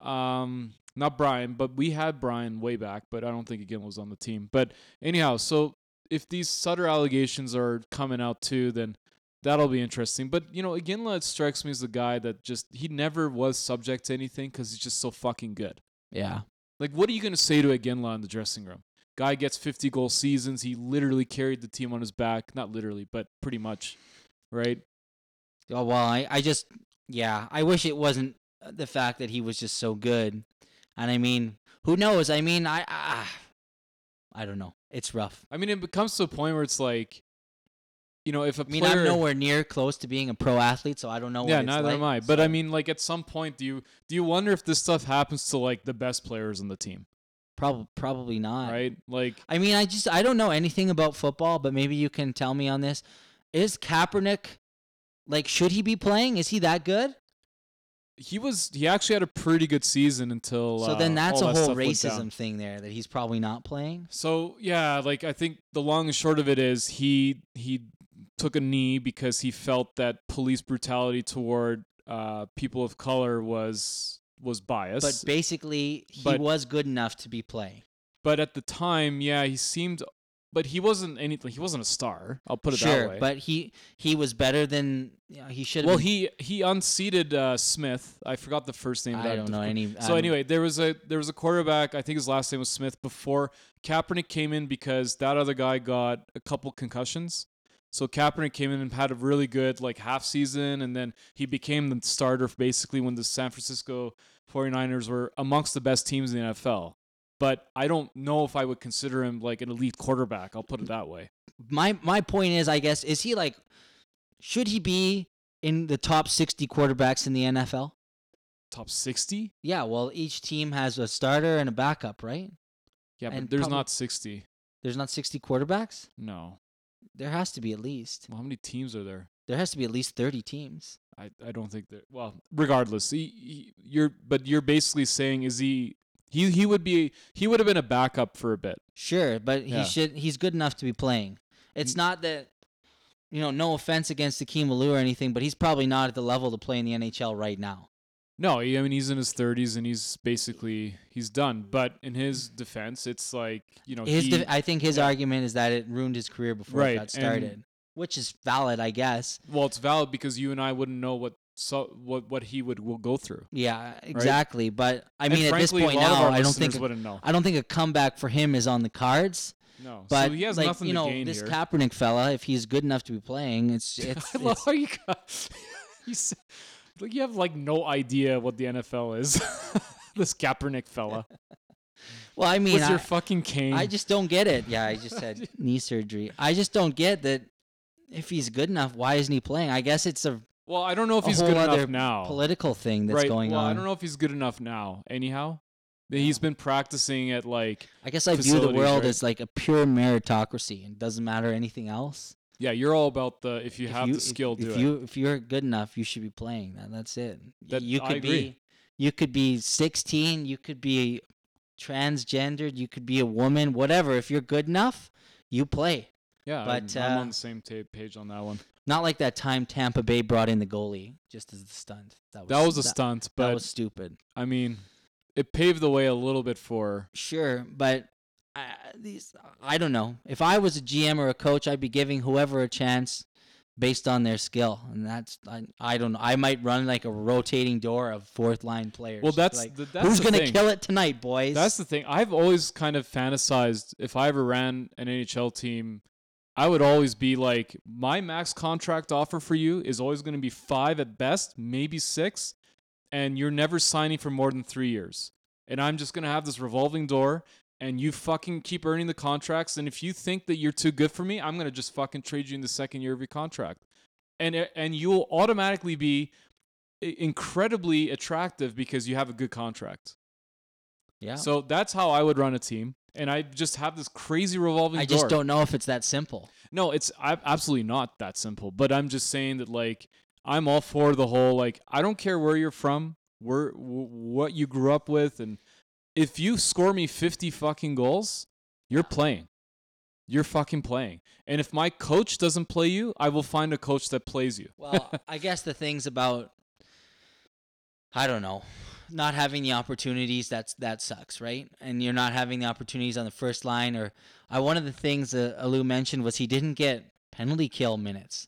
S2: Um, not Brian, but we had Brian way back, but I don't think again was on the team. But anyhow, so if these Sutter allegations are coming out too, then that'll be interesting. But you know, Iginla it strikes me as the guy that just he never was subject to anything because he's just so fucking good.
S1: Yeah.
S2: Like, what are you gonna say to Iginla in the dressing room? Guy gets 50 goal seasons. He literally carried the team on his back. Not literally, but pretty much, right?
S1: Oh well, I, I just yeah, I wish it wasn't the fact that he was just so good. And I mean, who knows? I mean, I I, I don't know. It's rough.
S2: I mean, it becomes to a point where it's like, you know, if a
S1: I mean,
S2: player,
S1: I'm nowhere near close to being a pro athlete, so I don't know.
S2: yeah,
S1: what it's
S2: neither
S1: like,
S2: am I. But I mean, like at some point, do you do you wonder if this stuff happens to like the best players on the team,
S1: probably probably not.
S2: right? Like,
S1: I mean, I just I don't know anything about football, but maybe you can tell me on this. Is Kaepernick like should he be playing? Is he that good?
S2: he was he actually had a pretty good season until.
S1: So
S2: uh,
S1: then that's a
S2: that
S1: whole
S2: stuff went down.
S1: racism thing there that he's probably not playing.
S2: So yeah, like I think the long and short of it is he he took a knee because he felt that police brutality toward uh, people of color was was biased.
S1: But basically, he
S2: But-
S1: was good enough to be playing.
S2: but at the time, yeah, he seemed, but he wasn't anything. He wasn't a star. I'll put it
S1: sure,
S2: that way.
S1: but he he was better than you know, he should have.
S2: well,
S1: been.
S2: he he unseated uh, Smith. I forgot the first name. of
S1: I
S2: that
S1: don't know any.
S2: So anyway, there was a there was a quarterback. I think his last name was Smith. Before Kaepernick came in because that other guy got a couple concussions. So Kaepernick came in and had a really good like half season, and then he became the starter basically when the San Francisco 49ers were amongst the best teams in the NFL. But I don't know if I would consider him like an elite quarterback. I'll put it that way.
S1: my my point is, I guess, is he like, should he be in the top sixty quarterbacks in the NFL?
S2: Top 60?
S1: Yeah, well, each team has a starter and a backup, right?
S2: Yeah, but there's
S1: probably-
S2: not 60.
S1: There's not sixty quarterbacks.
S2: No.
S1: There has to be at least.
S2: Well, how many teams are there?
S1: There has to be at least thirty teams.
S2: I, I don't think that. Well, regardless, he, he, you're but you're basically saying is he he he would be he would have been a backup for a bit.
S1: Sure, but
S2: Yeah.
S1: he should. He's good enough to be playing. It's
S2: Mm.
S1: not that, you know, no offense against Akim Aliu or anything, but he's probably not at the level to play in the NHL right now.
S2: No, he, I mean he's in his 30s and he's basically he's done. But in his defense, it's like you know
S1: His,
S2: he,
S1: def- I think his argument is that it ruined his career before
S2: Right,
S1: it got
S2: and-
S1: started, which is valid, I guess.
S2: well, it's valid because you and I wouldn't know what so what what he would will go through.
S1: Yeah, exactly. But I
S2: And
S1: mean, at this point
S2: a lot of
S1: now, I don't think. I don't think a comeback for him is on the cards.
S2: No,
S1: But
S2: so he has
S1: like
S2: nothing
S1: you know,
S2: to gain
S1: this
S2: here.
S1: Kaepernick fella, if he's good enough to be playing, it's (laughs) it's,
S2: I love
S1: it's
S2: how you got (laughs) you like you have like no idea what the NFL is. (laughs) this Kaepernick fella.
S1: well. I mean,
S2: What's
S1: I,
S2: your fucking cane?
S1: I just don't get it. Yeah, I just had knee surgery. I just don't get that. If he's good enough, why isn't he playing? I guess it's a
S2: well, I don't know if
S1: a
S2: he's good enough now.
S1: political thing that's
S2: right.
S1: going
S2: well,
S1: on.
S2: I don't know if he's good enough now. Anyhow, he's been practicing at like
S1: I guess I view the world
S2: right?
S1: as like a pure meritocracy and doesn't matter anything else.
S2: yeah. You're all about the if you
S1: If
S2: have
S1: you-
S2: the skill,
S1: if,
S2: do
S1: if
S2: it.
S1: you if you're good enough, you should be playing. That that's it.
S2: That-
S1: you could be you could be 16, you could be transgendered, you could be a woman, whatever. If you're good enough, you play.
S2: Yeah,
S1: But,
S2: I'm, I'm
S1: uh,
S2: on the same page on that one.
S1: Not like that time Tampa Bay brought in the goalie just as the stunt. That was
S2: That was a
S1: that,
S2: stunt,
S1: That was stupid.
S2: I mean, it paved the way a little bit for.
S1: Sure, but uh, these I don't know. If I was a GM or a coach, I'd be giving whoever a chance based on their skill, and that's I, I don't know. I might run like a rotating door of fourth line players.
S2: Well, that's
S1: like,
S2: the, that's
S1: who's gonna
S2: thing.
S1: kill it tonight, boys.
S2: That's the thing. I've always kind of fantasized if I ever ran an NHL team, I would always be like, my max contract offer for you is always going to be five at best, maybe six, and you're never signing for more than three years. And I'm just going to have this revolving door, and you fucking keep earning the contracts. And if you think that you're too good for me, I'm going to just fucking trade you in the second year of your contract. And, eh, and you'll automatically be incredibly attractive because you have a good contract.
S1: yeah.
S2: So that's how I would run a team, and I just have this crazy revolving
S1: I
S2: door.
S1: just don't know if it's that simple.
S2: No, it's I, absolutely not that simple. But I'm just saying that like I'm all for the whole like I don't care where you're from, where w- what you grew up with, and if you score me 50 fucking goals, you're playing. You're fucking playing. And if my coach doesn't play you, I will find a coach that plays you.
S1: Well, (laughs) I guess the things about I don't know, not having the opportunities that's that sucks, right? And you're not having the opportunities on the first line or I one of the things uh, Aliu mentioned was he didn't get penalty kill minutes.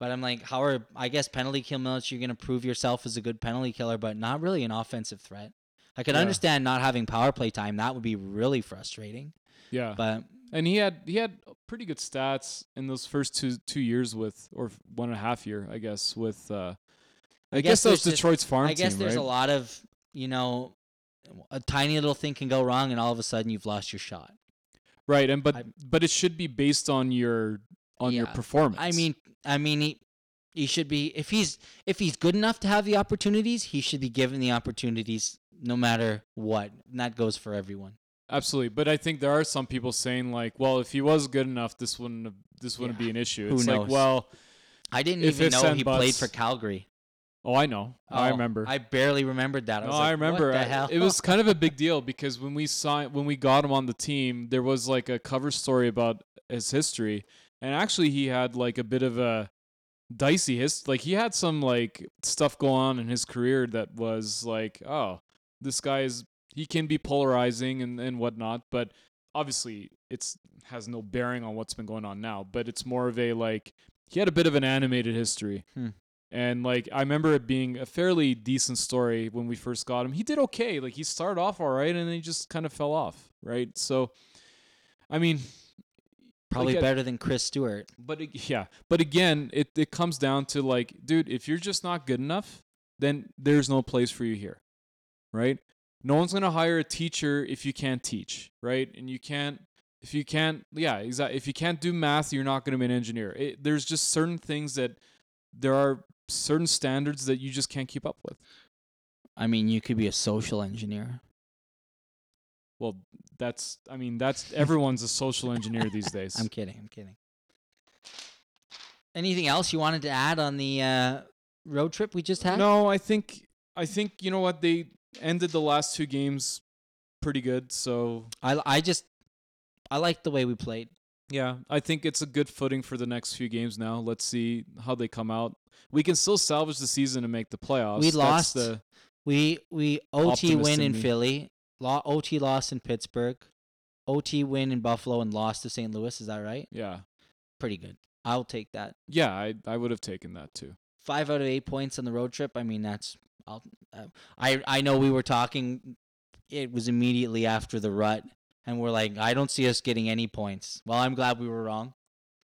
S1: But I'm like, how are I guess penalty kill minutes you're going to prove yourself as a good penalty killer but not really an offensive threat. I could
S2: Yeah.
S1: understand not having power play time. That would be really frustrating.
S2: Yeah.
S1: But
S2: And he had he had pretty good stats in those first two two years with or one and a half year, I guess, with uh I,
S1: guess
S2: guess, that was
S1: there's just-
S2: Detroit's farm
S1: I guess
S2: team,
S1: there's
S2: right?
S1: a lot of, you know, a tiny little thing can go wrong and all of a sudden you've lost your shot.
S2: Right, and but
S1: I-
S2: but it should be based on your on your performance.
S1: I mean, I mean, he, he should be if he's if he's good enough to have the opportunities, he should be given the opportunities no matter what. And that goes for everyone.
S2: absolutely. But I think there are some people saying like, well, if he was good enough, this wouldn't have, this wouldn't
S1: Yeah.
S2: be an issue.
S1: Who
S2: It's
S1: knows?
S2: like, well,
S1: I didn't even know he played for Calgary.
S2: Oh, I know, I
S1: Oh,
S2: remember.
S1: I barely remembered that. I
S2: no,
S1: was
S2: I remember.
S1: What the
S2: I-
S1: hell?
S2: It was kind of a big deal (laughs) because when we signed, when we got him on the team, there was like a cover story about his history, and actually he had like a bit of a dicey his like he had some like stuff going on in his career that was like, oh, this guy is he can be polarizing and and whatnot, but obviously it's has no bearing on what's been going on now. But it's more of a like he had a bit of an animated history.
S1: Hmm.
S2: And like I remember it being a fairly decent story when we first got him. He did okay. Like he started off all right and then he just kind of fell off, right? So I mean,
S1: probably
S2: like,
S1: better than Chris Stewart.
S2: but yeah, but again, it it comes down to like, dude, if you're just not good enough, then there's no place for you here. Right? No one's going to hire a teacher if you can't teach, right? And you can't if you can't yeah, exactly. If you can't do math, you're not going to be an engineer. It, there's just certain things that there are certain standards that you just can't keep up with.
S1: I mean, you could be a social engineer.
S2: Well, that's I mean, that's (laughs) everyone's a social engineer these days.
S1: I'm kidding. I'm kidding. Anything else you wanted to add on the uh, road trip we just had?
S2: No, I think I think you know what they ended the last two games pretty good. So
S1: I, I just I like the way we played.
S2: Yeah, I think it's a good footing for the next few games. Now let's see how they come out. We can still salvage the season and make the playoffs.
S1: We
S2: That's
S1: lost.
S2: The,
S1: We we OT win
S2: in
S1: in. Philly, lo- OT loss in Pittsburgh, OT win in Buffalo, and lost to St. Louis. Is that right?
S2: yeah,
S1: Pretty good. I'll take that.
S2: yeah, I I would have taken that too.
S1: Five out of eight points on the road trip. I mean, that's. I'll, uh, I I know we were talking. It was immediately after the rut, and we're like, I don't see us getting any points. Well, I'm glad we were wrong.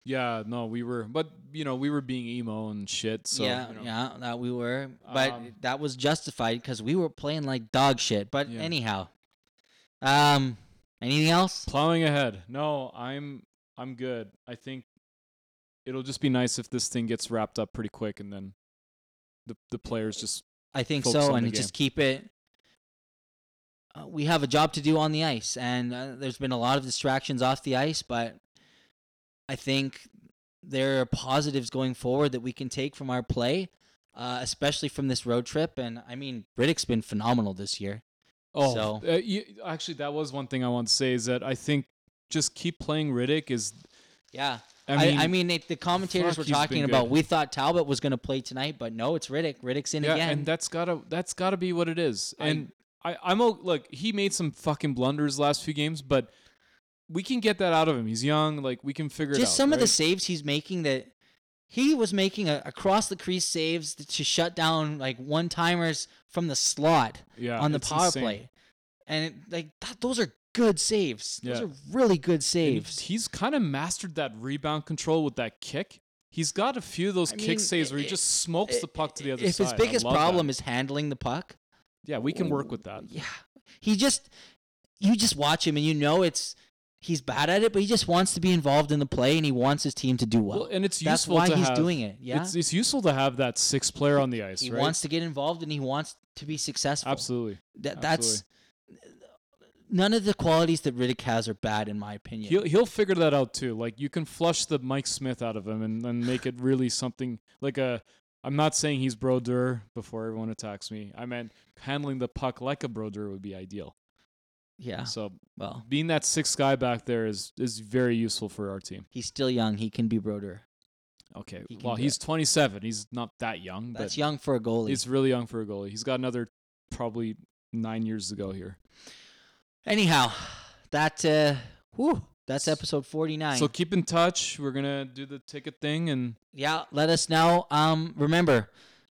S2: Yeah, no, we were, but you know, we were being emo and shit. So
S1: yeah,
S2: you know.
S1: yeah, that we were, but
S2: Um,
S1: that was justified because we were playing like dog shit. But
S2: Yeah.
S1: anyhow, um, anything else?
S2: plowing ahead. No, I'm I'm good. I think it'll just be nice if this thing gets wrapped up pretty quick, and then the the players just
S1: I think so, and just keep it. Uh, we have a job to do on the ice, and uh, there's been a lot of distractions off the ice, but I think there are positives going forward that we can take from our play, uh, especially from this road trip. And I mean, Rittich's been phenomenal this year.
S2: Oh,
S1: So-
S2: uh, you, actually, that was one thing I want to say is that I think just keep playing Rittich is
S1: Yeah.
S2: I
S1: I
S2: mean,
S1: mean, I, mean it, the commentators were talking about
S2: good.
S1: we thought Talbot was going to play tonight, but no, it's Rittich. Rittich's in
S2: yeah,
S1: again.
S2: and that's gotta that's gotta be what it is.
S1: I-
S2: And I, I'm o- look, he made some fucking blunders last few games, but we can get that out of him. He's young, like we can figure it out.
S1: Just some of the saves he's making that he was making a, across the crease saves to shut down like one timers from the slot
S2: yeah,
S1: on the power
S2: insane.
S1: play, and it, like that, those are good saves. Those
S2: Yeah.
S1: are really good
S2: And
S1: saves.
S2: he's kind of mastered that rebound control with that kick. He's got a few of those
S1: I
S2: kick
S1: mean,
S2: saves where he just smokes the puck to the other
S1: if
S2: side.
S1: If
S2: his
S1: biggest problem is handling the puck,
S2: yeah, we can work with that.
S1: Yeah, he just you just watch him and you know it's he's bad at it, but he just wants to be involved in the play and he wants his team to do well.
S2: Well, and it's
S1: That's
S2: useful
S1: why
S2: to
S1: he's
S2: have,
S1: doing it. Yeah,
S2: it's, it's useful to have that sixth player on the ice,
S1: he
S2: right?
S1: wants to get involved and he wants to be successful.
S2: Absolutely.
S1: That, that's none of the qualities that Rittich has are bad in my opinion.
S2: He'll he'll figure that out too. Like you can flush the Mike Smith out of him and, and make it really something like a. I'm not saying he's Brodeur before everyone attacks me. I meant handling the puck like a Brodeur would be ideal.
S1: yeah.
S2: So
S1: Well,
S2: being that sixth guy back there is is very useful for our team.
S1: he's still young. He can be Brodeur.
S2: Okay.
S1: He
S2: Well, he's 27. He's not that young,
S1: That's young for a goalie.
S2: he's really young for a goalie. He's got another probably nine years to go here.
S1: Anyhow, that uh, whew, that's episode forty nine.
S2: So keep in touch. We're gonna do the ticket thing and
S1: Yeah, let us know. Um, remember,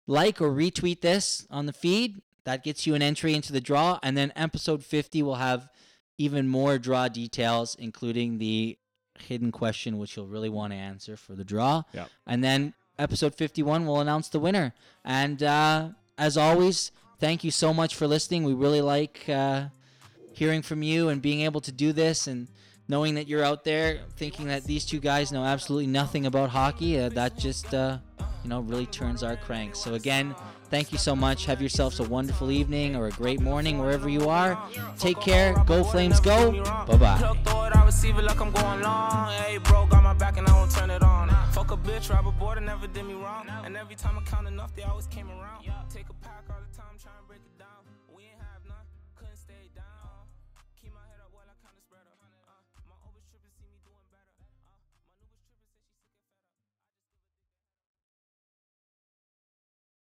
S1: like or retweet this on the feed. That gets you an entry into the draw, and then episode fifty will have even more draw details, including the hidden question, which you'll really want to answer for the draw.
S2: Yeah.
S1: And then episode fifty-one will announce the winner. And uh, as always, thank you so much for listening. We really like uh, hearing from you and being able to do this and knowing that you're out there thinking that these two guys know absolutely nothing about hockey. Uh, that just uh, you know really turns our cranks. So again, thank you so much. Have yourselves a wonderful evening or a great morning wherever you are. Take care. Go Flames. Go. Bye bye.